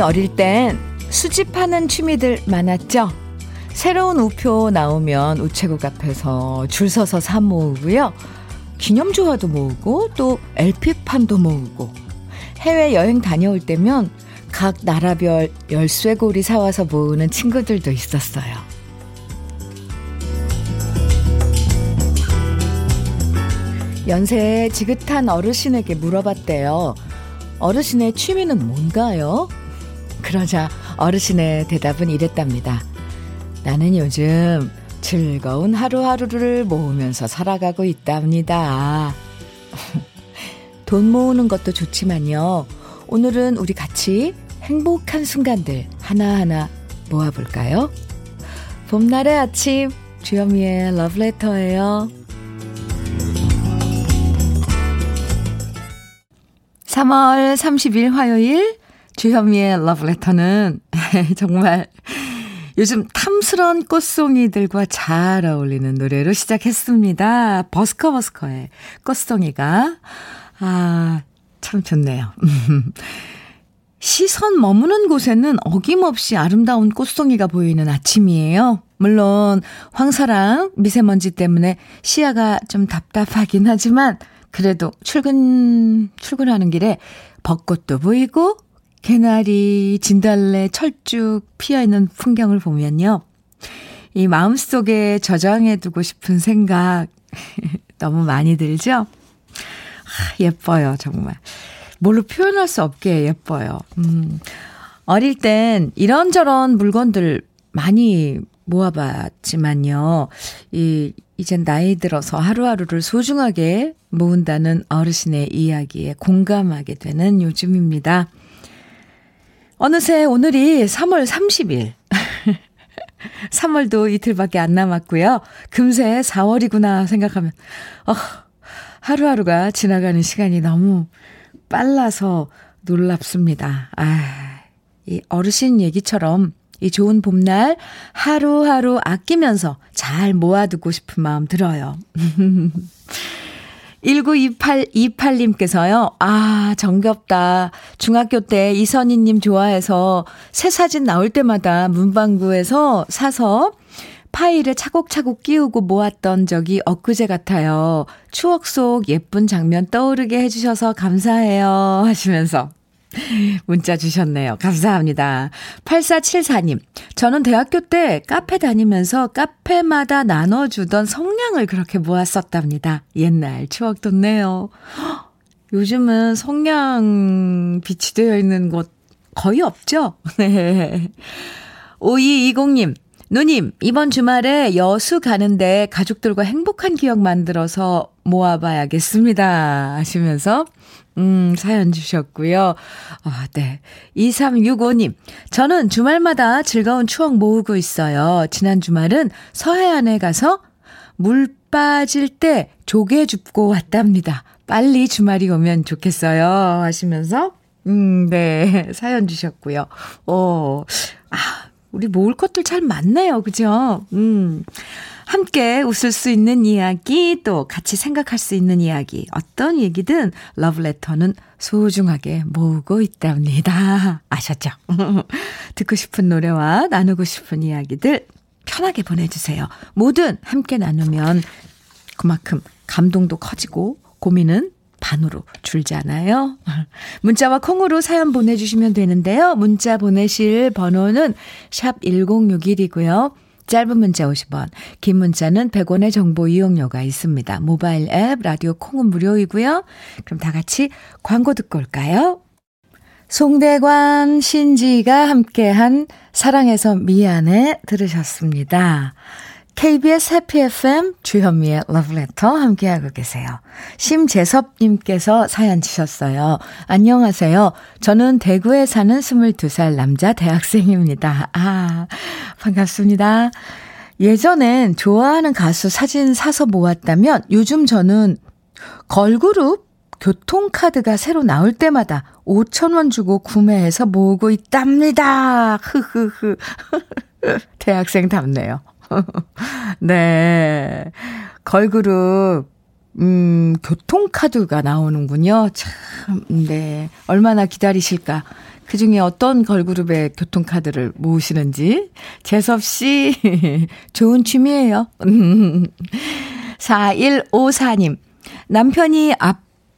어릴 땐 수집하는 취미들 많았죠? 새로운 우표 나오면 우체국 앞에서 줄 서서 사 모으고요. 기념조화도 모으고 또 LP판도 모으고 해외 여행 다녀올 때면 각 나라별 열쇠고리 사와서 모으는 친구들도 있었어요. 연세에 지긋한 어르신에게 물어봤대요. 어르신의 취미는 뭔가요? 그러자 어르신의 대답은 이랬답니다. 나는 요즘 즐거운 하루하루를 모으면서 살아가고 있답니다. 돈 모으는 것도 좋지만요. 오늘은 우리 같이 행복한 순간들 하나하나 모아볼까요? 봄날의 아침, 주현미의 러브레터예요. 3월 30일 화요일 주현미의 러브레터는 정말 요즘 탐스런 꽃송이들과 잘 어울리는 노래로 시작했습니다. 버스커버스커의 꽃송이가 아, 참 좋네요. 시선 머무는 곳에는 어김없이 아름다운 꽃송이가 보이는 아침이에요. 물론 황사랑 미세먼지 때문에 시야가 좀 답답하긴 하지만 그래도 출근, 출근하는 길에 벚꽃도 보이고, 개나리, 진달래, 철쭉 피어 있는 풍경을 보면요. 이 마음속에 저장해 두고 싶은 생각 너무 많이 들죠? 아, 예뻐요, 정말. 뭘로 표현할 수 없게 예뻐요. 음, 어릴 땐 이런저런 물건들 많이 모아봤지만요. 이, 이젠 나이 들어서 하루하루를 소중하게 모은다는 어르신의 이야기에 공감하게 되는 요즘입니다. 어느새 오늘이 3월 30일. 3월도 이틀밖에 안 남았고요. 금세 4월이구나 생각하면, 어, 하루하루가 지나가는 시간이 너무 빨라서 놀랍습니다. 아, 이 어르신 얘기처럼 이 좋은 봄날 하루하루 아끼면서 잘 모아두고 싶은 마음 들어요. 192828님께서요, 아, 정겹다. 중학교 때 이선희님 좋아해서 새 사진 나올 때마다 문방구에서 사서 파일에 차곡차곡 끼우고 모았던 적이 엊그제 같아요. 추억 속 예쁜 장면 떠오르게 해주셔서 감사해요. 하시면서. 문자 주셨네요. 감사합니다. 8474님, 저는 대학교 때 카페 다니면서 카페마다 나눠주던 성냥을 그렇게 모았었답니다. 옛날 추억 돋네요. 요즘은 성냥 빛이 되어 있는 곳 거의 없죠? 네. 5220님, 누님, 이번 주말에 여수 가는데 가족들과 행복한 기억 만들어서 모아봐야겠습니다. 하시면서, 음, 사연 주셨고요. 아, 네. 2365님, 저는 주말마다 즐거운 추억 모으고 있어요. 지난 주말은 서해안에 가서 물 빠질 때 조개 줍고 왔답니다. 빨리 주말이 오면 좋겠어요. 하시면서, 음, 네. 사연 주셨고요. 오, 아, 우리 모을 것들 잘 많네요. 그죠? 음. 함께 웃을 수 있는 이야기, 또 같이 생각할 수 있는 이야기, 어떤 얘기든 러브레터는 소중하게 모으고 있답니다. 아셨죠? 듣고 싶은 노래와 나누고 싶은 이야기들 편하게 보내주세요. 뭐든 함께 나누면 그만큼 감동도 커지고 고민은 반으로 줄잖아요. 문자와 콩으로 사연 보내주시면 되는데요. 문자 보내실 번호는 샵 1061이고요. 짧은 문자 50원, 긴 문자는 100원의 정보 이용료가 있습니다. 모바일 앱, 라디오 콩은 무료이고요. 그럼 다 같이 광고 듣고 올까요? 송대관, 신지가 함께한 사랑해서 미안해 들으셨습니다. KBS 해피 FM 주현미의 러브레터 함께하고 계세요. 심재섭님께서 사연 주셨어요. 안녕하세요. 저는 대구에 사는 22살 남자 대학생입니다. 아, 반갑습니다. 예전엔 좋아하는 가수 사진 사서 모았다면 요즘 저는 걸그룹 교통카드가 새로 나올 때마다 5천원 주고 구매해서 모으고 있답니다. 흐흐흐. 대학생 답네요. 네. 걸그룹, 음, 교통카드가 나오는군요. 참, 네. 얼마나 기다리실까. 그 중에 어떤 걸그룹의 교통카드를 모으시는지. 재섭씨, 좋은 취미예요. 4154님, 남편이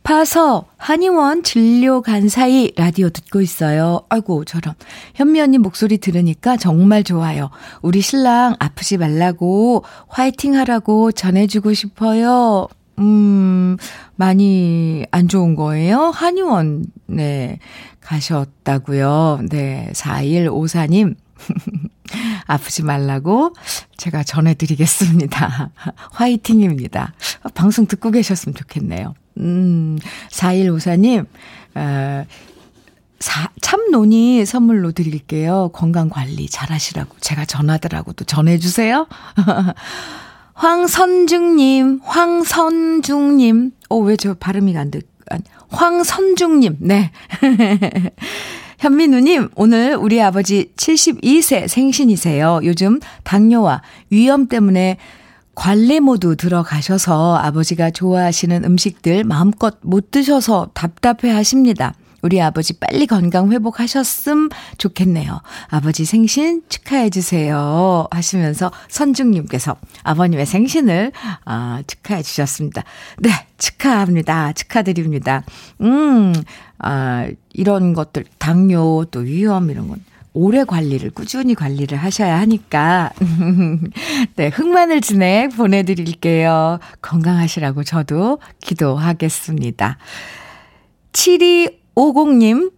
아파서 한의원 진료 간 사이 라디오 듣고 있어요. 아이고, 저런. 현미 언니 목소리 들으니까 정말 좋아요. 우리 신랑 아프지 말라고 화이팅 하라고 전해주고 싶어요. 음, 많이 안 좋은 거예요? 한의원, 네, 가셨다고요. 네, 4154님. 아프지 말라고 제가 전해드리겠습니다. 화이팅입니다. 방송 듣고 계셨으면 좋겠네요. 음, 4154님, 어, 사, 참논이 선물로 드릴게요. 건강 관리 잘 하시라고. 제가 전하더라고도 전해주세요. 황선중님, 황선중님. 어, 왜 저 발음이 안 돼? 황선중님, 네. 현민우님, 오늘 우리 아버지 72세 생신이세요. 요즘 당뇨와 위염 때문에 관리 모두 들어가셔서 아버지가 좋아하시는 음식들 마음껏 못 드셔서 답답해 하십니다. 우리 아버지 빨리 건강 회복하셨음 좋겠네요. 아버지 생신 축하해 주세요. 하시면서 선중님께서 아버님의 생신을 아, 축하해 주셨습니다. 네, 축하합니다. 축하드립니다. 음, 아, 이런 것들 당뇨 또 위험 이런 건 오래 관리를 꾸준히 관리를 하셔야 하니까 네 흑마늘 진액 보내 드릴게요. 건강하시라고 저도 기도하겠습니다. 72 오공님,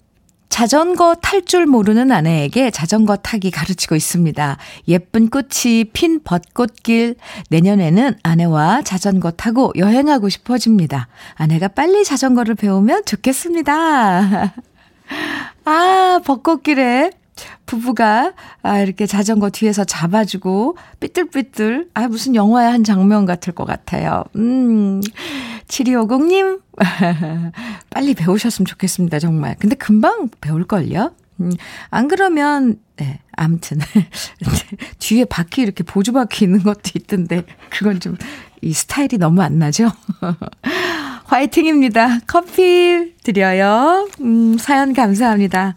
자전거 탈 줄 모르는 아내에게 자전거 타기 가르치고 있습니다. 예쁜 꽃이 핀 벚꽃길. 내년에는 아내와 자전거 타고 여행하고 싶어집니다. 아내가 빨리 자전거를 배우면 좋겠습니다. 아, 벚꽃길에 부부가 아, 이렇게 자전거 뒤에서 잡아주고 삐뚤삐뚤. 아, 무슨 영화의 한 장면 같을 것 같아요. 음, 7250 님, 빨리 배우셨으면 좋겠습니다, 정말. 근데 금방 배울 걸요? 음, 안 그러면, 네, 암튼. 뒤에 바퀴 이렇게 보조 바퀴 있는 것도 있던데, 그건 좀, 이 스타일이 너무 안 나죠? 화이팅입니다. 커피 드려요. 음, 사연 감사합니다.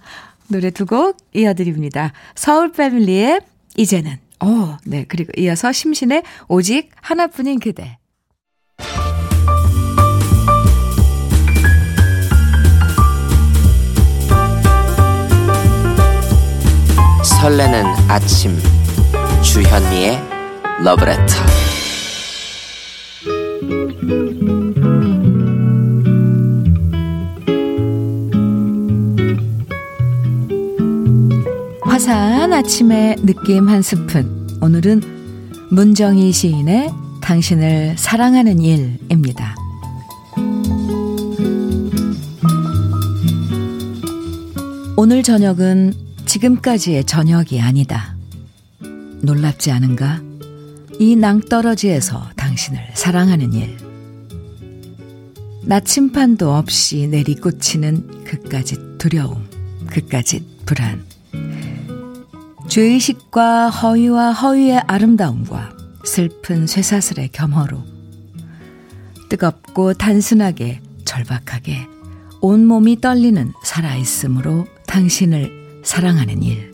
노래 두 곡 이어드립니다. 서울 패밀리의 이제는. 어, 네. 그리고 이어서 심신의 오직 하나뿐인 그대. 설레는 아침 주현미의 러브레터 화사한 아침의 느낌 한 스푼 오늘은 문정희 시인의 당신을 사랑하는 일입니다. 오늘 저녁은 지금까지의 저녁이 아니다. 놀랍지 않은가? 이 낭떠러지에서 당신을 사랑하는 일. 나침판도 없이 내리꽂히는 그까짓 두려움, 그까짓 불안. 죄의식과 허위와 허위의 아름다움과 슬픈 쇠사슬의 겸허로 뜨겁고 단순하게 절박하게 온몸이 떨리는 살아있음으로 당신을 사랑하는 일.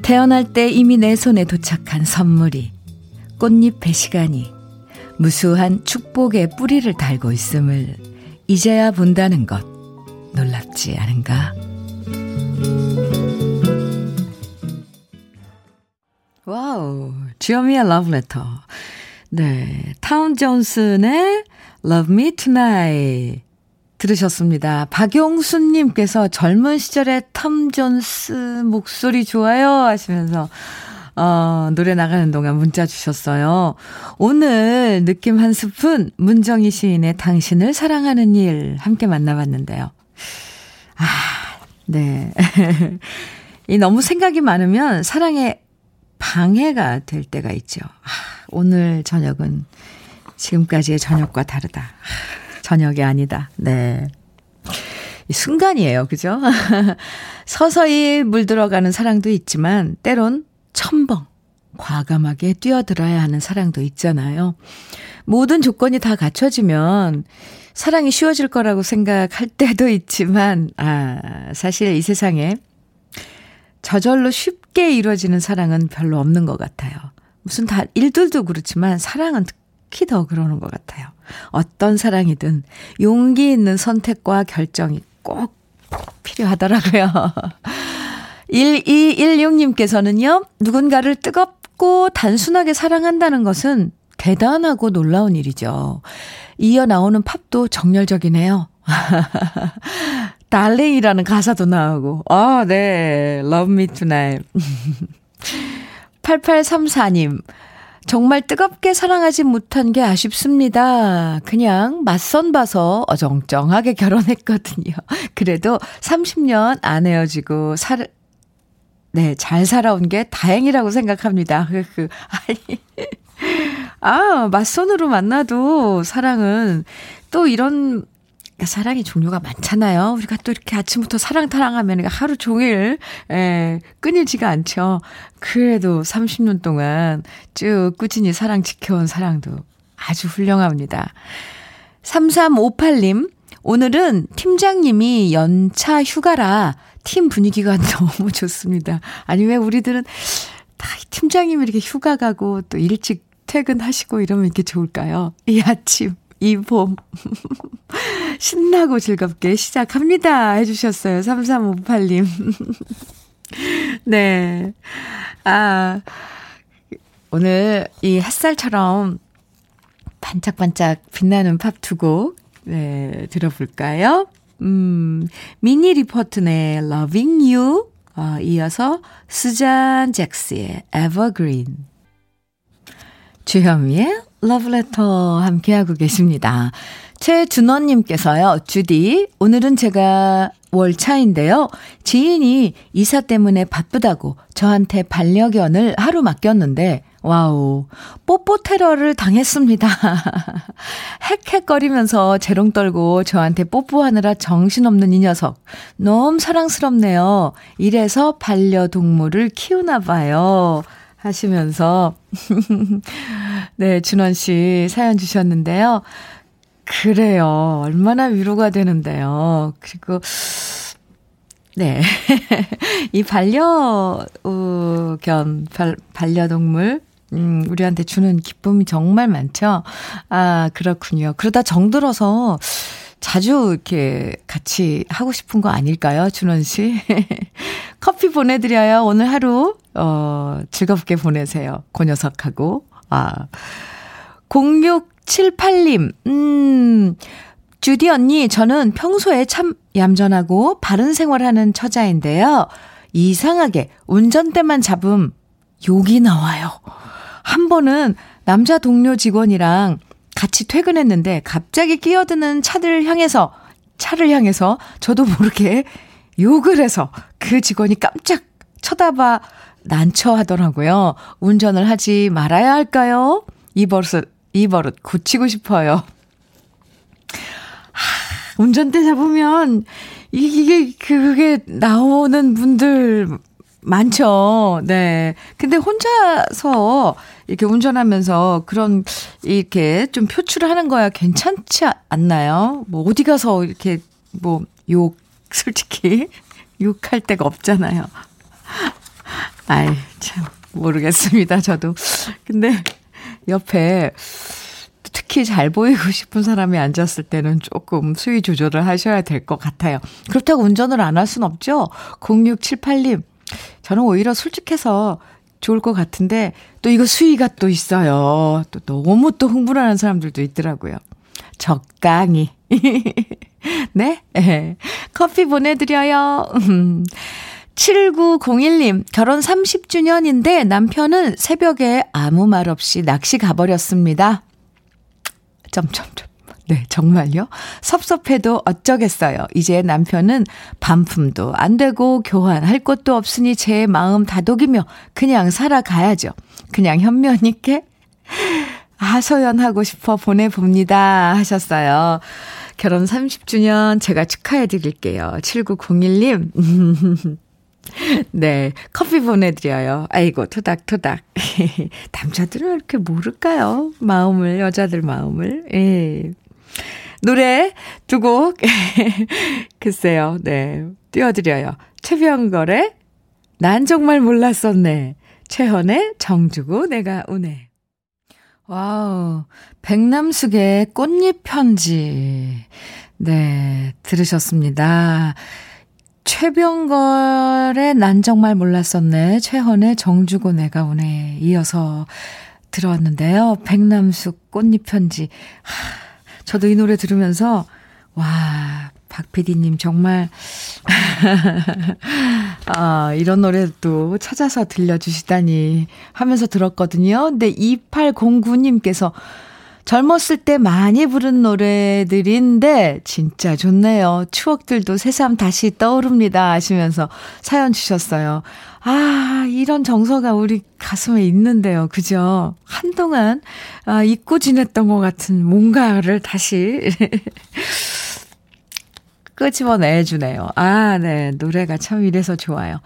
태어날 때 이미 내 손에 도착한 선물이 꽃잎의 시간이 무수한 축복의 뿌리를 달고 있음을 이제야 본다는 것 놀랍지 않은가? 와우, 주현미의 러브레터. 네, 탐 존스의 Love Me Tonight 들으셨습니다. 박용수님께서 젊은 시절의 탐 존스 목소리 좋아요 하시면서 어, 노래 나가는 동안 문자 주셨어요. 오늘 느낌 한 스푼 문정희 시인의 당신을 사랑하는 일 함께 만나봤는데요. 아, 네. 이 너무 생각이 많으면 사랑에 방해가 될 때가 있죠. 아, 오늘 저녁은 지금까지의 저녁과 다르다. 아, 저녁이 아니다. 네. 순간이에요. 그죠? 서서히 물들어가는 사랑도 있지만, 때론 첨벙, 과감하게 뛰어들어야 하는 사랑도 있잖아요. 모든 조건이 다 갖춰지면 사랑이 쉬워질 거라고 생각할 때도 있지만, 아, 사실 이 세상에 저절로 쉽게 이루어지는 사랑은 별로 없는 것 같아요. 무슨 다, 일들도 그렇지만 사랑은 특히 더 그러는 것 같아요. 어떤 사랑이든 용기 있는 선택과 결정이 꼭 필요하더라고요. 1216님께서는요, 누군가를 뜨겁고 단순하게 사랑한다는 것은 대단하고 놀라운 일이죠. 이어 나오는 팝도 정열적이네요. darling이라는 가사도 나오고. 아, 네. Love me tonight. 8834님. 정말 뜨겁게 사랑하지 못한 게 아쉽습니다. 그냥 맞선 봐서 어정쩡하게 결혼했거든요. 그래도 30년 안 헤어지고 살, 네, 잘 살아온 게 다행이라고 생각합니다. 그, 아니. 아, 맞선으로 만나도 사랑은 또 이런 사랑의 종류가 많잖아요. 우리가 또 이렇게 아침부터 사랑 타랑하면 하루 종일 예, 끊이지가 않죠. 그래도 30년 동안 쭉 꾸준히 사랑 지켜온 사랑도 아주 훌륭합니다. 3358님, 오늘은 팀장님이 연차 휴가라 팀 분위기가 너무 좋습니다. 아니, 왜 우리들은 다 팀장님이 이렇게 휴가 가고 또 일찍 퇴근하시고 이러면 이렇게 좋을까요? 이 아침. 이 봄. 신나고 즐겁게 시작합니다. 해주셨어요. 3358님. 네. 아, 오늘 이 햇살처럼 반짝반짝 빛나는 팝 두 곡, 네, 들어볼까요? 음, 미니 리퍼튼의 Loving You, 어, 이어서 수잔 잭스의 Evergreen. 주현미의 러브레터 함께하고 계십니다. 최준원님께서요, 주디, 오늘은 제가 월차인데요. 지인이 이사 때문에 바쁘다고 저한테 반려견을 하루 맡겼는데, 와우, 뽀뽀 테러를 당했습니다. 헥헥거리면서 재롱 떨고 저한테 뽀뽀하느라 정신없는 이 녀석. 너무 사랑스럽네요. 이래서 반려동물을 키우나 봐요. 하시면서 네, 준원 씨 사연 주셨는데요. 그래요. 얼마나 위로가 되는데요. 그리고 네. 이 반려견, 반려동물, 음, 우리한테 주는 기쁨이 정말 많죠? 아, 그렇군요. 그러다 정들어서 자주 이렇게 같이 하고 싶은 거 아닐까요? 준원 씨? 커피 보내드려요. 오늘 하루, 어, 즐겁게 보내세요. 고 녀석하고. 아. 0678님, 음, 주디 언니, 저는 평소에 참 얌전하고 바른 생활하는 처자인데요. 이상하게 운전대만 잡음 욕이 나와요. 한 번은 남자 동료 직원이랑 같이 퇴근했는데 갑자기 끼어드는 차들 향해서 차를 향해서 저도 모르게 욕을 해서 그 직원이 깜짝 쳐다봐 난처하더라고요. 운전을 하지 말아야 할까요? 이 버릇, 이 버릇 고치고 싶어요. 하, 운전대 잡으면 이게, 그게 나오는 분들 많죠. 네. 근데 혼자서 이렇게 운전하면서 그런, 이렇게 좀 표출을 하는 거야 괜찮지 않나요? 뭐, 어디 가서 이렇게 뭐, 욕, 솔직히, 욕할 데가 없잖아요. 아이, 참, 모르겠습니다, 저도. 근데, 옆에, 특히 잘 보이고 싶은 사람이 앉았을 때는 조금 수위 조절을 하셔야 될 것 같아요. 그렇다고 운전을 안 할 순 없죠? 0678님, 저는 오히려 솔직해서 좋을 것 같은데, 또 이거 수위가 또 있어요. 또 너무 또 흥분하는 사람들도 있더라고요. 적당히. 네? 네. 커피 보내드려요. 7901님, 결혼 30주년인데 남편은 새벽에 아무 말 없이 낚시 가버렸습니다. 점점점. 네, 정말요? 섭섭해도 어쩌겠어요. 이제 남편은 반품도 안 되고 교환할 것도 없으니 제 마음 다독이며 그냥 살아가야죠. 그냥 현면 있게 하소연하고 싶어 보내봅니다. 하셨어요. 결혼 30주년 제가 축하해 드릴게요. 7901님. 네, 커피 보내드려요. 아이고, 토닥토닥. 남자들은 이렇게 모를까요? 마음을, 여자들 마음을. 예. 노래 두 곡, 글쎄요, 네, 띄워드려요. 최병걸의 난 정말 몰랐었네. 최헌의 정주고 내가 우네. 와우, 백남숙의 꽃잎 편지. 네, 들으셨습니다. 최병걸의 난 정말 몰랐었네. 최헌의 정주고 내가 우네. 이어서 들어왔는데요. 백남숙 꽃잎 편지. 하, 저도 이 노래 들으면서, 와, 박 PD님 정말, 아, 이런 노래도 찾아서 들려주시다니 하면서 들었거든요. 근데 2809님께서 젊었을 때 많이 부른 노래들인데 진짜 좋네요. 추억들도 새삼 다시 떠오릅니다 하시면서 사연 주셨어요. 아, 이런 정서가 우리 가슴에 있는데요. 그죠? 한동안 아, 잊고 지냈던 것 같은 뭔가를 다시 끄집어내주네요. 아, 네. 노래가 참 이래서 좋아요.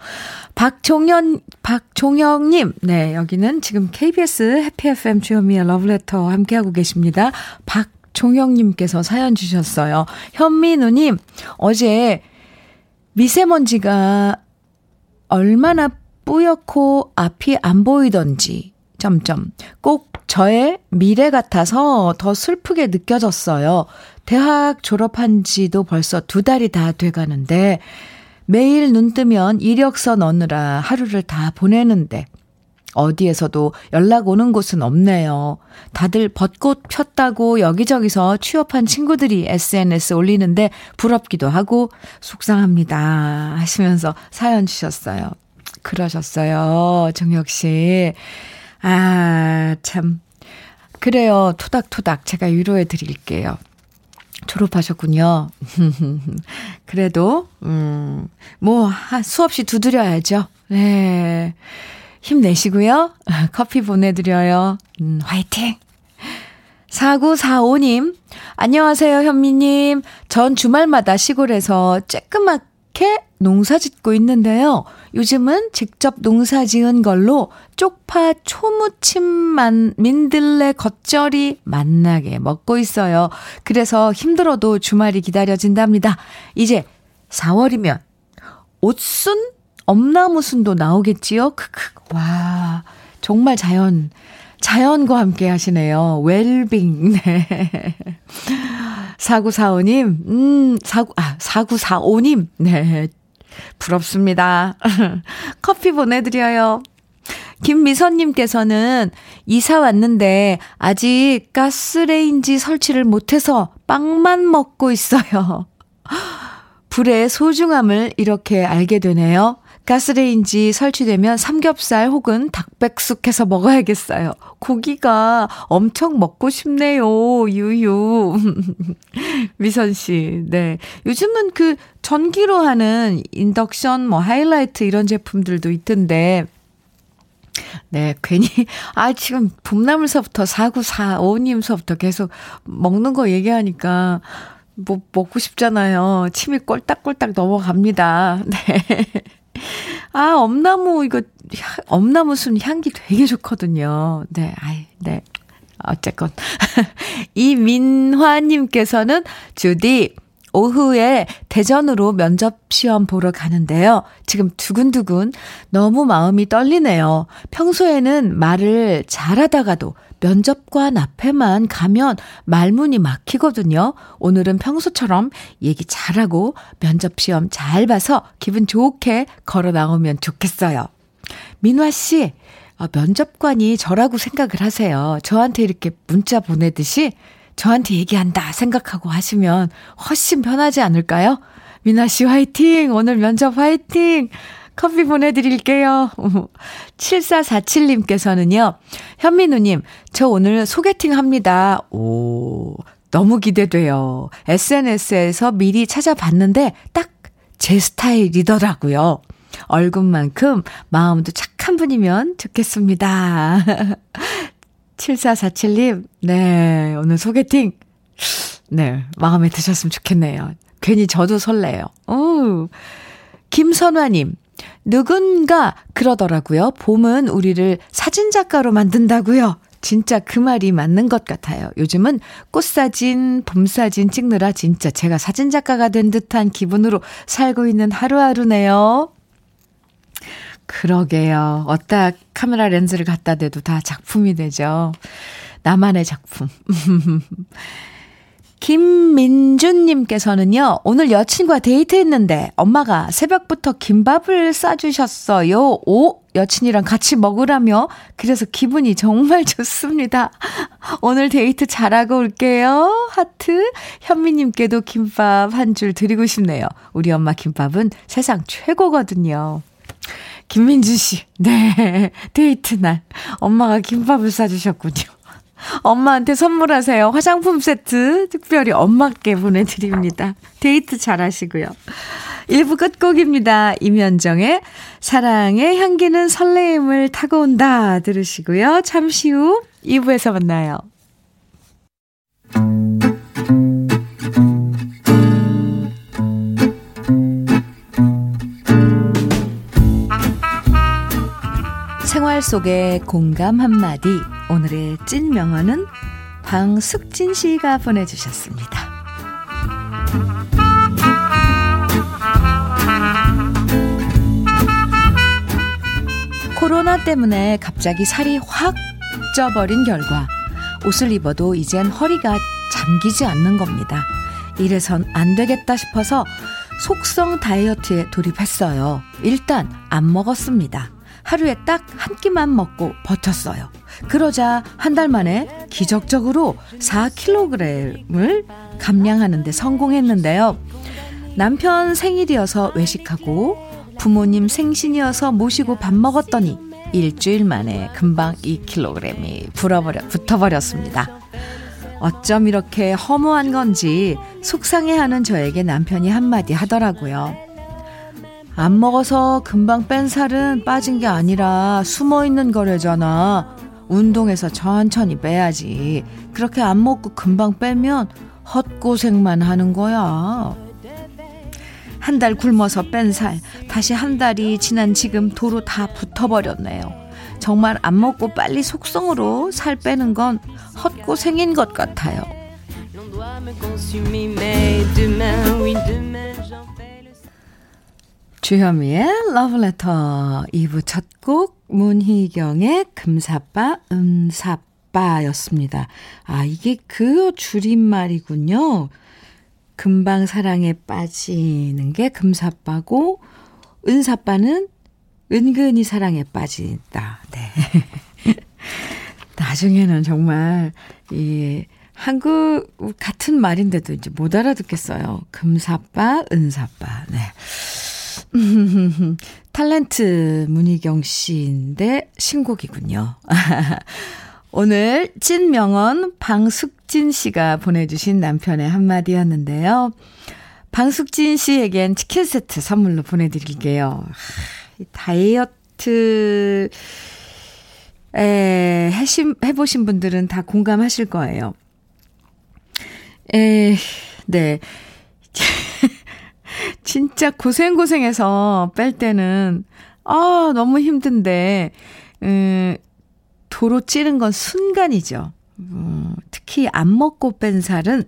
박종현, 박종영님. 네. 여기는 지금 KBS 해피 FM 주현미의 러브레터 함께하고 계십니다. 박종영님께서 사연 주셨어요. 현민우님, 어제 미세먼지가 얼마나 뿌옇고 앞이 안 보이던지, 점점, 꼭 저의 미래 같아서 더 슬프게 느껴졌어요. 대학 졸업한 지도 벌써 두 달이 다 돼가는데 매일 눈 뜨면 이력서 넣느라 하루를 다 보내는데 어디에서도 연락 오는 곳은 없네요. 다들 벚꽃 폈다고 여기저기서 취업한 친구들이 SNS 올리는데 부럽기도 하고 속상합니다. 하시면서 사연 주셨어요. 그러셨어요. 정혁 씨. 아, 참. 그래요. 토닥토닥 제가 위로해 드릴게요. 졸업하셨군요. 그래도, 음, 뭐, 수없이 두드려야죠. 네. 힘내시고요. 커피 보내드려요. 음, 화이팅! 4945님, 안녕하세요, 현미님. 전 주말마다 시골에서 쬐끄맣 게 농사 짓고 있는데요. 요즘은 직접 농사 지은 걸로 쪽파, 초무침 만, 민들레, 겉절이 맛나게 먹고 있어요. 그래서 힘들어도 주말이 기다려진답니다. 이제 4월이면 옷순, 엄나무순도 나오겠지요? 크크. 와, 정말 자연, 자연과 함께 하시네요. 웰빙. 네. 4945님, 음, 49, 아, 4945님, 네. 부럽습니다. 커피 보내드려요. 김미선님께서는 이사 왔는데 아직 가스레인지 설치를 못해서 빵만 먹고 있어요. 불의 소중함을 이렇게 알게 되네요. 가스레인지 설치되면 삼겹살 혹은 닭백숙 해서 먹어야겠어요. 고기가 엄청 먹고 싶네요. 유유. 미선 씨. 네. 요즘은 그 전기로 하는 인덕션 뭐 하이라이트 이런 제품들도 있던데 네, 괜히, 아, 지금 봄나물서부터 4945님서부터 계속 먹는 거 얘기하니까, 뭐, 먹고 싶잖아요. 침이 꼴딱꼴딱 넘어갑니다. 네. 아, 엄나무, 이거, 엄나무 순 향기 되게 좋거든요. 네, 아이, 네. 어쨌건. 이민화님께서는 주디, 오후에 대전으로 면접 시험 보러 가는데요. 지금 두근두근 너무 마음이 떨리네요. 평소에는 말을 잘하다가도 면접관 앞에만 가면 말문이 막히거든요. 오늘은 평소처럼 얘기 잘하고 면접 시험 잘 봐서 기분 좋게 걸어 나오면 좋겠어요. 민화 씨, 어, 면접관이 저라고 생각을 하세요. 저한테 이렇게 문자 보내듯이 저한테 얘기한다 생각하고 하시면 훨씬 편하지 않을까요? 미나 씨 화이팅! 오늘 면접 화이팅! 커피 보내드릴게요. 7447님께서는요, 현민우님, 저 오늘 소개팅 합니다. 오, 너무 기대돼요. SNS에서 미리 찾아봤는데 딱 제 스타일이더라고요. 얼굴만큼 마음도 착한 분이면 좋겠습니다. 7447님, 네, 오늘 소개팅, 네, 마음에 드셨으면 좋겠네요. 괜히 저도 설레요. 오, 김선화님, 누군가 그러더라고요. 봄은 우리를 사진작가로 만든다고요. 진짜 그 말이 맞는 것 같아요. 요즘은 꽃사진, 봄사진 찍느라 진짜 제가 사진작가가 된 듯한 기분으로 살고 있는 하루하루네요. 그러게요. 어디다 카메라 렌즈를 갖다 대도 다 작품이 되죠. 나만의 작품. 김민준님께서는요, 오늘 여친과 데이트했는데 엄마가 새벽부터 김밥을 싸주셨어요. 오, 여친이랑 같이 먹으라며. 그래서 기분이 정말 좋습니다. 오늘 데이트 잘하고 올게요. 하트. 현미님께도 김밥 한 줄 드리고 싶네요. 우리 엄마 김밥은 세상 최고거든요. 김민준 씨, 네. 데이트 날. 엄마가 김밥을 싸주셨군요. 엄마한테 선물하세요. 화장품 세트 특별히 엄마께 보내드립니다. 데이트 잘 하시고요. 1부 끝곡입니다. 임현정의 사랑의 향기는 설레임을 타고 온다 들으시고요. 잠시 후 2부에서 만나요. 생활 속의 공감 한마디. 오늘의 찐 명언은 방숙진 씨가 보내주셨습니다. 코로나 때문에 갑자기 살이 확 쪄버린 결과 옷을 입어도 이젠 허리가 잠기지 않는 겁니다. 이래선 안 되겠다 싶어서 속성 다이어트에 돌입했어요. 일단 안 먹었습니다. 하루에 딱 한 끼만 먹고 버텼어요. 그러자 한 달 만에 기적적으로 4kg을 감량하는데 성공했는데요. 남편 생일이어서 외식하고 부모님 생신이어서 모시고 밥 먹었더니 일주일 만에 금방 2kg이 불어버려, 붙어버렸습니다. 어쩜 이렇게 허무한 건지 속상해하는 저에게 남편이 한마디 하더라고요. 안 먹어서 금방 뺀 살은 빠진 게 아니라 숨어 있는 거래잖아. 운동해서 천천히 빼야지. 그렇게 안 먹고 금방 빼면 헛고생만 하는 거야. 한 달 굶어서 뺀 살, 다시 한 달이 지난 지금 도로 다 붙어버렸네요. 정말 안 먹고 빨리 속성으로 살 빼는 건 헛고생인 것 같아요. 주현미의 러브레터 2부 첫 곡 문희경의 금사빠 음사빠였습니다. 아 이게 그 줄임말이군요. 금방 사랑에 빠지는 게 금사빠고 은사빠는 은근히 사랑에 빠진다. 네. 나중에는 정말 이 한국 같은 말인데도 이제 못 알아듣겠어요. 금사빠, 은사빠. 네. 탤런트 문희경 씨인데 신곡이군요. 오늘 찐 명언 방숙진 씨가 보내주신 남편의 한마디였는데요. 방숙진 씨에겐 치킨 세트 선물로 보내드릴게요. 다이어트 에, 해심, 해보신 분들은 다 공감하실 거예요. 에, 네. 진짜 고생고생해서 뺄 때는, 아, 너무 힘든데, 음, 도로 찌른 건 순간이죠. 음, 특히 안 먹고 뺀 살은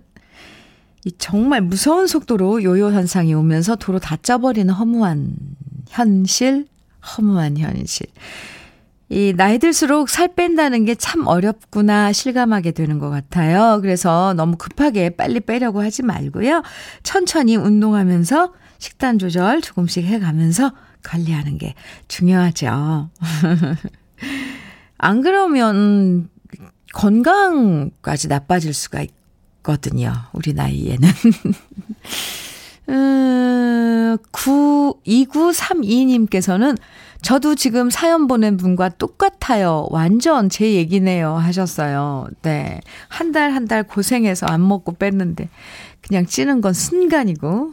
이 정말 무서운 속도로 요요 현상이 오면서 도로 다 쪄버리는 허무한 현실, 허무한 현실. 이 나이 들수록 살 뺀다는 게 참 어렵구나 실감하게 되는 것 같아요. 그래서 너무 급하게 빨리 빼려고 하지 말고요. 천천히 운동하면서 식단 조절 조금씩 해가면서 관리하는 게 중요하죠. 안 그러면 건강까지 나빠질 수가 있거든요. 우리 나이에는. 음, 9, 2932님께서는 저도 지금 사연 보낸 분과 똑같아요. 완전 제 얘기네요. 하셨어요. 네. 한달 한 달 고생해서 안 먹고 뺐는데, 그냥 찌는 건 순간이고.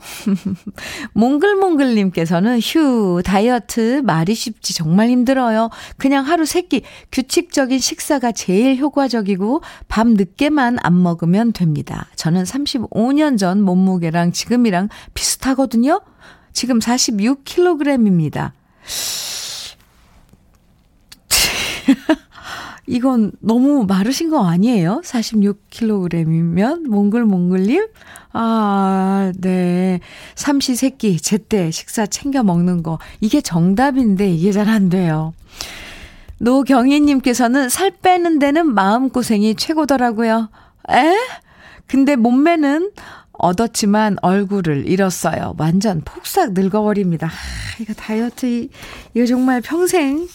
몽글몽글님께서는 휴, 다이어트 말이 쉽지 정말 힘들어요. 그냥 하루 세끼 규칙적인 식사가 제일 효과적이고 밤 늦게만 안 먹으면 됩니다. 저는 35년 전 몸무게랑 지금이랑 비슷하거든요. 지금 46kg입니다. 이건 너무 마르신 거 아니에요? 46kg이면? 몽글몽글님? 아, 네. 삼시 세끼, 제때 식사 챙겨 먹는 거. 이게 정답인데, 이게 잘 안 돼요. 노경희님께서는 살 빼는 데는 마음고생이 최고더라고요. 에? 근데 몸매는 얻었지만 얼굴을 잃었어요. 완전 폭삭 늙어버립니다. 아, 이거 다이어트, 이거 정말 평생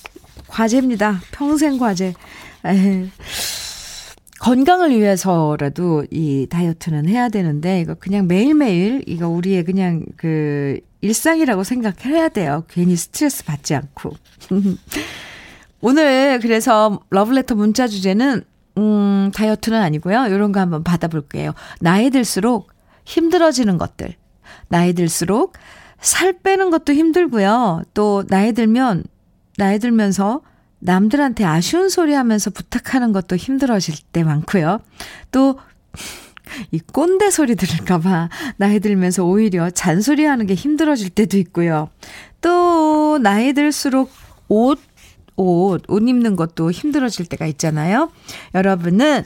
과제입니다. 평생 과제. 에 건강을 위해서라도 이 다이어트는 해야 되는데, 이거 그냥 매일매일, 이거 우리의 그냥 그 일상이라고 생각해야 돼요. 괜히 스트레스 받지 않고. 오늘 그래서 러블레터 문자 주제는 음, 다이어트는 아니고요. 이런 거 한번 받아볼게요. 나이 들수록 힘들어지는 것들. 나이 들수록 살 빼는 것도 힘들고요. 또 나이 들면 나이 들면서 남들한테 아쉬운 소리 하면서 부탁하는 것도 힘들어질 때 많고요. 또 이 꼰대 소리 들을까봐 나이 들면서 오히려 잔소리 하는 게 힘들어질 때도 있고요. 또 나이 들수록 옷 옷, 옷 입는 것도 힘들어질 때가 있잖아요. 여러분은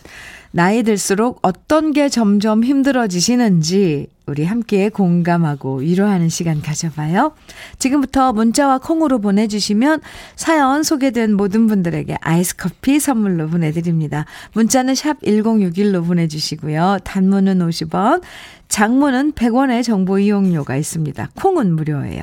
나이 들수록 어떤 게 점점 힘들어지시는지 우리 함께 공감하고 위로하는 시간 가져봐요. 지금부터 문자와 콩으로 보내주시면 사연 소개된 모든 분들에게 아이스 커피 선물로 보내드립니다. 문자는 샵 1061로 보내주시고요. 단문은 50원, 장문은 100원의 정보 이용료가 있습니다. 콩은 무료예요.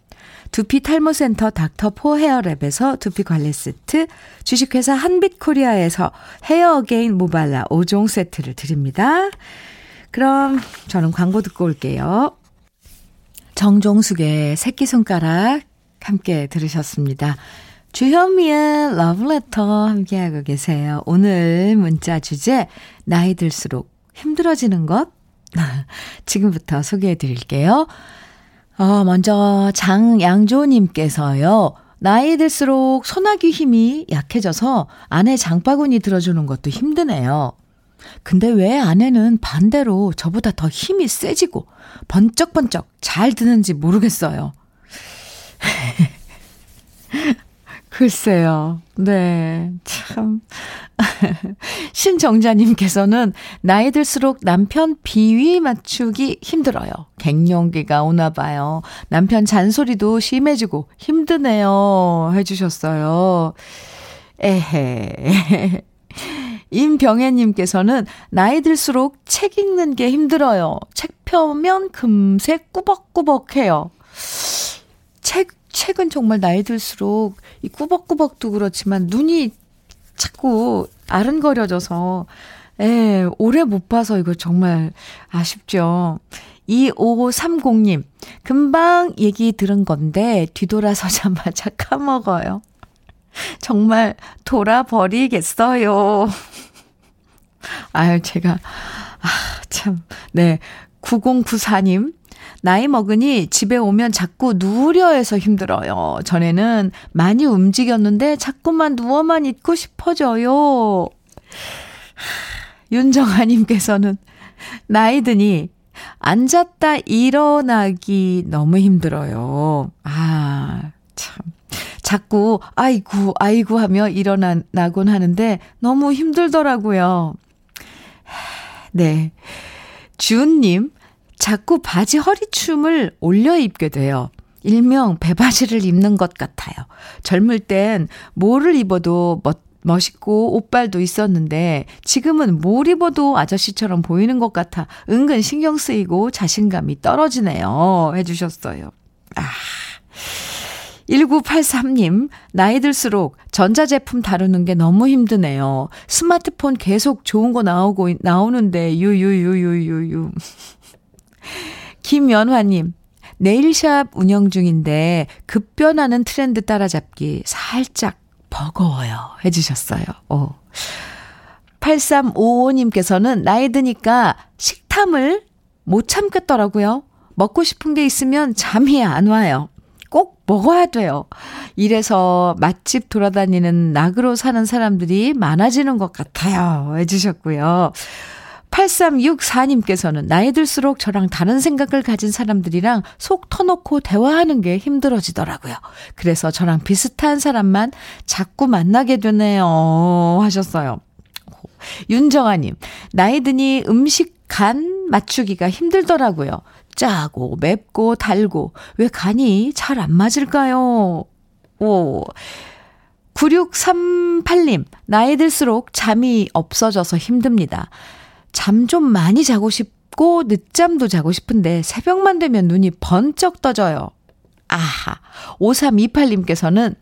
두피 탈모센터 닥터 포 헤어랩에서 두피 관리 세트, 주식회사 한빛코리아에서 헤어 어게인 모발라 5종 세트를 드립니다. 그럼 저는 광고 듣고 올게요. 정종숙의 새끼손가락 함께 들으셨습니다. 주현미의 러브레터 함께하고 계세요. 오늘 문자 주제, 나이 들수록 힘들어지는 것? 지금부터 소개해 드릴게요. 어, 먼저 장양조님께서요. 나이 들수록 소나기 힘이 약해져서 아내 장바구니 들어주는 것도 힘드네요. 근데 왜 아내는 반대로 저보다 더 힘이 세지고 번쩍번쩍 잘 드는지 모르겠어요. 글쎄요. 네. 참. 신정자님께서는 나이 들수록 남편 비위 맞추기 힘들어요. 갱년기가 오나 봐요. 남편 잔소리도 심해지고 힘드네요. 해주셨어요. 에헤. 임병혜님께서는 나이 들수록 책 읽는 게 힘들어요. 책 펴면 금세 꾸벅꾸벅해요. 책 책은 정말 나이 들수록 이 꾸벅꾸벅도 그렇지만 눈이 자꾸 아른거려져서 예, 오래 못 봐서 이거 정말 아쉽죠. 2530님, 금방 얘기 들은 건데 뒤돌아서자마자 까먹어요. 정말 돌아버리겠어요. 아유, 제가, 아, 참, 네. 9094님, 나이 먹으니 집에 오면 자꾸 누우려 해서 힘들어요. 전에는 많이 움직였는데 자꾸만 누워만 있고 싶어져요. 윤정아님께서는 나이 드니 앉았다 일어나기 너무 힘들어요. 아, 참. 자꾸 아이고, 아이고 하며 일어나곤 하는데 너무 힘들더라고요. 네. 주은님, 자꾸 바지 허리춤을 올려 입게 돼요. 일명 배바지를 입는 것 같아요. 젊을 땐 뭐를 입어도 멋, 멋있고 옷발도 있었는데 지금은 뭘 입어도 아저씨처럼 보이는 것 같아 은근 신경 쓰이고 자신감이 떨어지네요. 해주셨어요. 아. 1983님, 나이 들수록 전자제품 다루는 게 너무 힘드네요. 스마트폰 계속 좋은 거 나오고, 나오는데, 유유유유유유. 김연화님, 네일샵 운영 중인데 급변하는 트렌드 따라잡기 살짝 버거워요. 해주셨어요. 어. 8355님께서는 나이 드니까 식탐을 못 참겠더라고요. 먹고 싶은 게 있으면 잠이 안 와요. 꼭 먹어야 돼요. 이래서 맛집 돌아다니는 낙으로 사는 사람들이 많아지는 것 같아요. 해주셨고요. 8364님께서는 나이 들수록 저랑 다른 생각을 가진 사람들이랑 속 터놓고 대화하는 게 힘들어지더라고요. 그래서 저랑 비슷한 사람만 자꾸 만나게 되네요. 하셨어요. 윤정아님, 나이 드니 음식 간 맞추기가 힘들더라고요. 짜고, 맵고, 달고, 왜 간이 잘 안 맞을까요? 오. 9638님, 나이 들수록 잠이 없어져서 힘듭니다. 잠 좀 많이 자고 싶고 늦잠도 자고 싶은데 새벽만 되면 눈이 번쩍 떠져요. 아하. 5328님께서는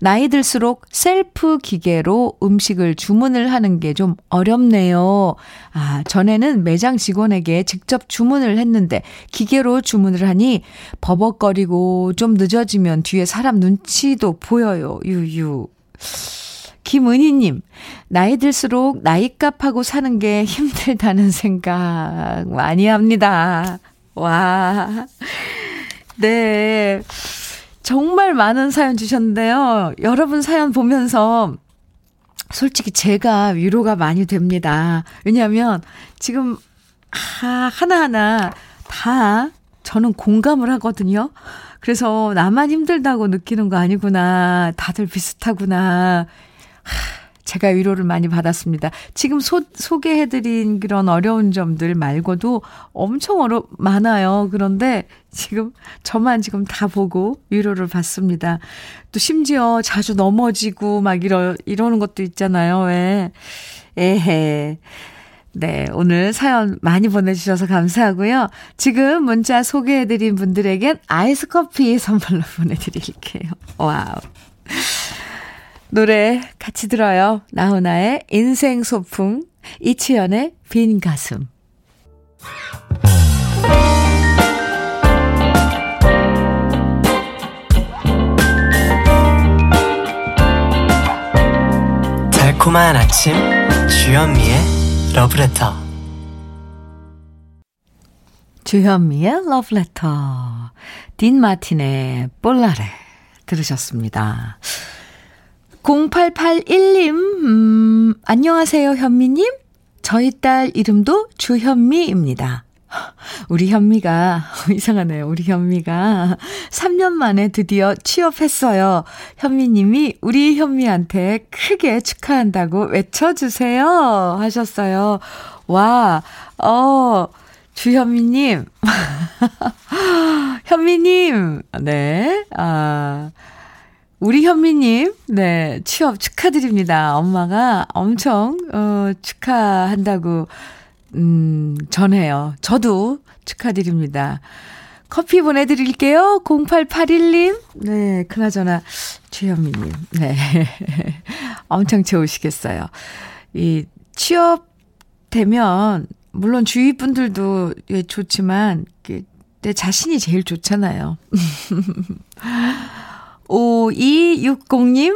나이 들수록 셀프 기계로 음식을 주문을 하는 게 좀 어렵네요. 아, 전에는 매장 직원에게 직접 주문을 했는데 기계로 주문을 하니 버벅거리고 좀 늦어지면 뒤에 사람 눈치도 보여요. 유유. 김은희님, 나이 들수록 나이 값하고 사는 게 힘들다는 생각 많이 합니다. 와. 네. 정말 많은 사연 주셨는데요. 여러분 사연 보면서 솔직히 제가 위로가 많이 됩니다. 왜냐하면 지금 하, 하나하나 다 저는 공감을 하거든요. 그래서 나만 힘들다고 느끼는 거 아니구나. 다들 비슷하구나. 제가 위로를 많이 받았습니다. 지금 소, 소개해드린 그런 어려운 점들 말고도 엄청 어려, 많아요. 그런데 지금 저만 지금 다 보고 위로를 받습니다. 또 심지어 자주 넘어지고 막 이러, 이러는 것도 있잖아요. 왜. 에헤. 네, 오늘 사연 많이 보내주셔서 감사하고요. 지금 문자 소개해드린 분들에겐 아이스 커피 선물로 보내드릴게요. 와우. 노래 같이 들어요. 나훈아의 인생 소풍, 이치연의 빈 가슴. 달콤한 아침 주현미의 러브레터 주현미의 러브레터 딘 마틴의 볼라레 들으셨습니다. 0881님, 음, 안녕하세요, 현미님. 저희 딸 이름도 주현미입니다. 우리 현미가, 이상하네요. 우리 현미가 3년 만에 드디어 취업했어요. 현미님이 우리 현미한테 크게 축하한다고 외쳐주세요. 하셨어요. 와, 어, 주현미님. 현미님. 네, 아. 우리 현미님, 네, 취업 축하드립니다. 엄마가 엄청, 어, 축하한다고, 음, 전해요. 저도 축하드립니다. 커피 보내드릴게요. 0881님. 네, 그나저나, 주현미님. 네. 엄청 좋으시겠어요. 이, 취업 되면, 물론 주위 분들도 예, 좋지만, 내 자신이 제일 좋잖아요. 5260님,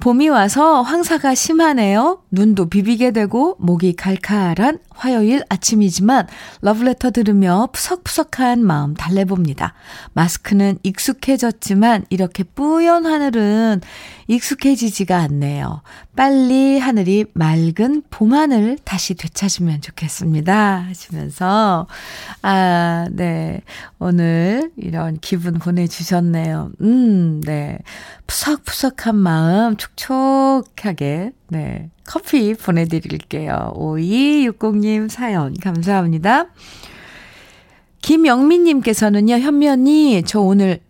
봄이 와서 황사가 심하네요. 눈도 비비게 되고 목이 칼칼한 화요일 아침이지만 러브레터 들으며 푸석푸석한 마음 달래봅니다. 마스크는 익숙해졌지만 이렇게 뿌연 하늘은 익숙해지지가 않네요. 빨리 하늘이 맑은 봄 하늘 다시 되찾으면 좋겠습니다. 하시면서, 아, 네. 오늘 이런 기분 보내 주셨네요. 음, 네. 푸석푸석한 마음 촉촉하게, 네. 커피 보내드릴게요. 5260님 사연 감사합니다. 김영민님께서는요, 언니, 저 오늘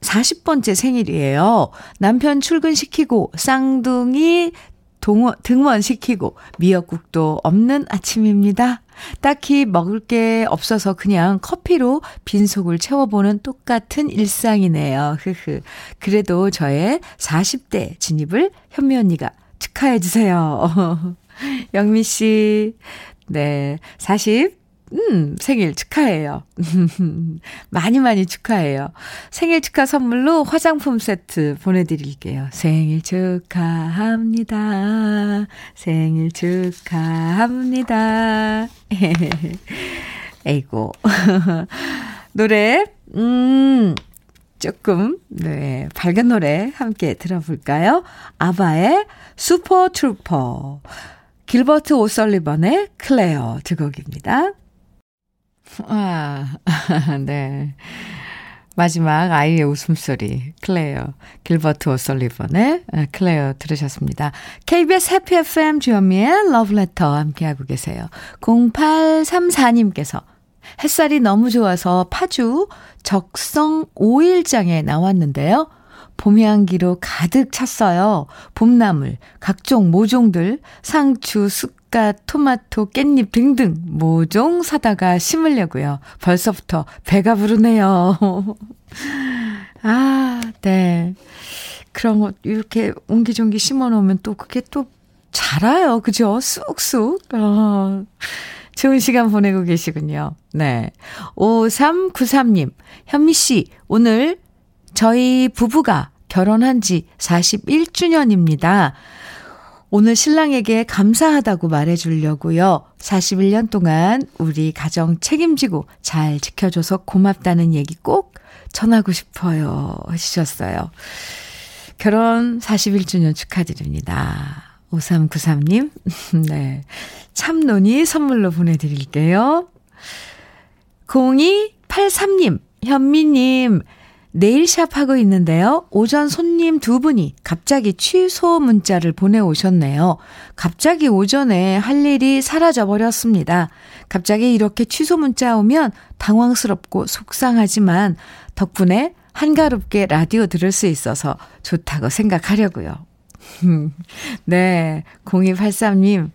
40번째 생일이에요. 남편 출근시키고 쌍둥이 동원, 등원시키고 미역국도 없는 아침입니다. 딱히 먹을 게 없어서 그냥 커피로 빈속을 채워보는 똑같은 일상이네요. 흐흐. 그래도 저의 40대 진입을 현미 언니가 축하해 주세요. 영미 씨, 네. 40 음, 생일 축하해요. 많이 많이 축하해요. 생일 축하 선물로 화장품 세트 보내드릴게요. 생일 축하합니다. 생일 축하합니다. 에이고. 노래, 음, 조금, 네, 밝은 노래 함께 들어볼까요? 아바의 Super Trouper. 길버트 오설리번의 클레어 두 곡입니다. 아, 네. 마지막 아이의 웃음소리, 클레어, 길버트 오설리번의 아, 클레어 들으셨습니다. KBS 해피 FM 주현미의 러브레터 함께하고 계세요. 0834님께서 햇살이 너무 좋아서 파주 적성 5일장에 나왔는데요. 봄 향기로 가득 찼어요. 봄나물, 각종 모종들, 상추, 쑥 갓, 토마토, 깻잎 등등 모종 사다가 심으려고요. 벌써부터 배가 부르네요. 아, 네. 그런 것 이렇게 옹기종기 심어 놓으면 또 그게 또 자라요. 그죠? 쑥쑥. 어. 좋은 시간 보내고 계시군요. 네. 5393님, 현미 씨, 오늘 저희 부부가 결혼한 지 41주년입니다. 오늘 신랑에게 감사하다고 말해주려고요. 41년 동안 우리 가정 책임지고 잘 지켜줘서 고맙다는 얘기 꼭 전하고 싶어요. 하셨어요. 결혼 41주년 축하드립니다. 5393님, 네. 참논이 선물로 보내드릴게요. 0283님, 현미님, 네일샵 하고 있는데요. 오전 손님 두 분이 갑자기 취소 문자를 보내오셨네요. 갑자기 오전에 할 일이 사라져버렸습니다. 갑자기 이렇게 취소 문자 오면 당황스럽고 속상하지만 덕분에 한가롭게 라디오 들을 수 있어서 좋다고 생각하려고요. 네, 0283님,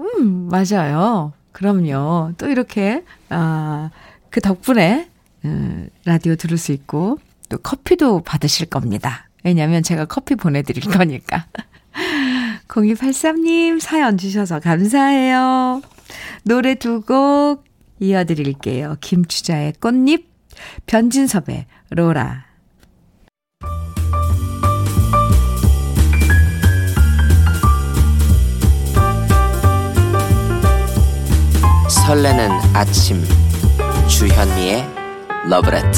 음, 맞아요. 그럼요. 또 이렇게, 아, 그 덕분에, 음, 라디오 들을 수 있고, 또 커피도 받으실 겁니다. 왜냐면 제가 커피 보내드릴 거니까. 0283님 사연 주셔서 감사해요. 노래 두 곡 이어드릴게요. 김추자의 꽃잎, 변진섭의 로라. 설레는 아침 주현미의 러브레터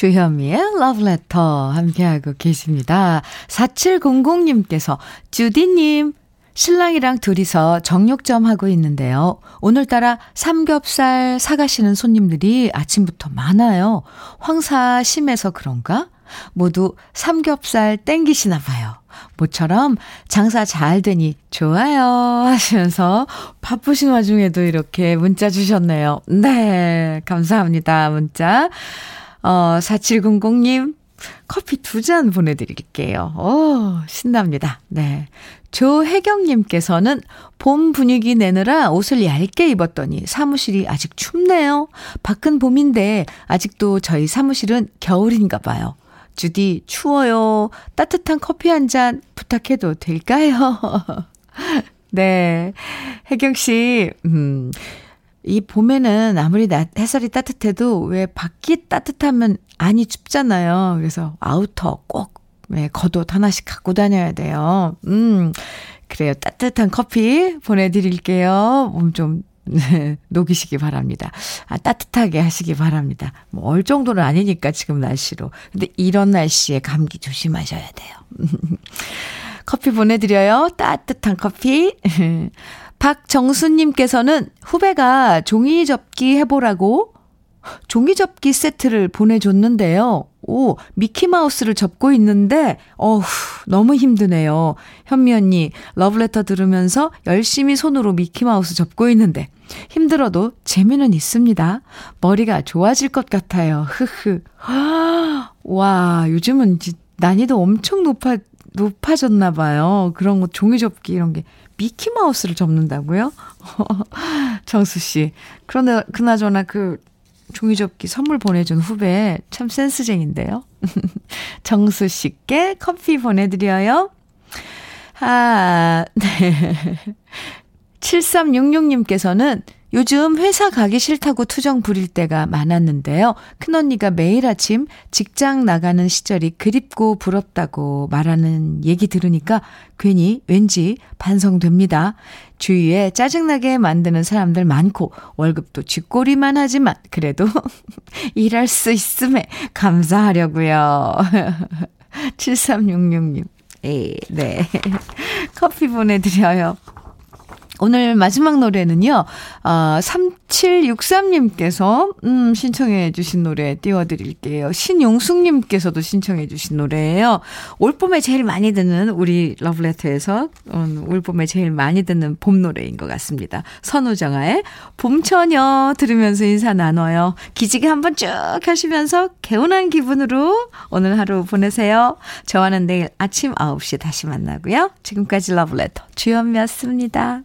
주현미의 러브레터 함께하고 계십니다. 4700님께서 주디님 신랑이랑 둘이서 정육점 하고 있는데요. 오늘따라 삼겹살 사가시는 손님들이 아침부터 많아요. 황사 심해서 그런가? 모두 삼겹살 땡기시나 봐요. 모처럼 장사 잘 되니 좋아요 하시면서 바쁘신 와중에도 이렇게 문자 주셨네요. 네, 감사합니다. 문자. 어, 4700님, 커피 두 잔 보내드릴게요. 오, 신납니다. 네. 조혜경님께서는 봄 분위기 내느라 옷을 얇게 입었더니 사무실이 아직 춥네요. 밖은 봄인데 아직도 저희 사무실은 겨울인가 봐요. 주디, 추워요. 따뜻한 커피 한 잔 부탁해도 될까요? 네. 혜경 씨, 음, 이 봄에는 아무리 나, 햇살이 따뜻해도 왜 밖이 따뜻하면 안이 춥잖아요. 그래서 outer 꼭 네, 겉옷 하나씩 갖고 다녀야 돼요. 음, 그래요. 따뜻한 커피 보내드릴게요. 몸 좀 네, 녹이시기 바랍니다. 아, 따뜻하게 하시기 바랍니다. 뭐, 얼 정도는 아니니까, 지금 날씨로. 근데 이런 날씨에 감기 조심하셔야 돼요. 커피 보내드려요. 따뜻한 커피. 박정수님께서는 후배가 종이 접기 해보라고 종이 접기 세트를 보내줬는데요. 오, 미키마우스를 접고 있는데, 어후, 너무 힘드네요. 현미 언니, 러브레터 들으면서 열심히 손으로 미키마우스 접고 있는데, 힘들어도 재미는 있습니다. 머리가 좋아질 것 같아요. 흐흐. 와, 요즘은 난이도 엄청 높아, 높아졌나 봐요. 그런 거 종이 접기 이런 게 미키마우스를 접는다고요? 정수 씨. 그런데 그나저나 그 종이접기 선물 보내준 후배 참 센스쟁인데요. 정수 씨께 커피 보내드려요. 아, 네. 7366님께서는 요즘 회사 가기 싫다고 투정 부릴 때가 많았는데요. 큰언니가 매일 아침 직장 나가는 시절이 그립고 부럽다고 말하는 얘기 들으니까 괜히 왠지 반성됩니다. 주위에 짜증나게 만드는 사람들 많고 월급도 쥐꼬리만 하지만 그래도 일할 수 있음에 감사하려고요. 7366님. 에, 네. 커피 보내드려요. 오늘 마지막 노래는요, 어, 3763님께서, 음, 신청해 주신 노래 띄워드릴게요. 신용숙님께서도 신청해 주신 노래예요. 올 봄에 제일 많이 듣는, 우리 러브레터에서, 음, 올 봄에 제일 많이 듣는 봄 노래인 것 같습니다. 선우정아의 봄처녀 들으면서 인사 나눠요. 기지개 한번 쭉 하시면서 개운한 기분으로 오늘 하루 보내세요. 저와는 내일 아침 9시 다시 만나고요. 지금까지 러브레터 주현미였습니다.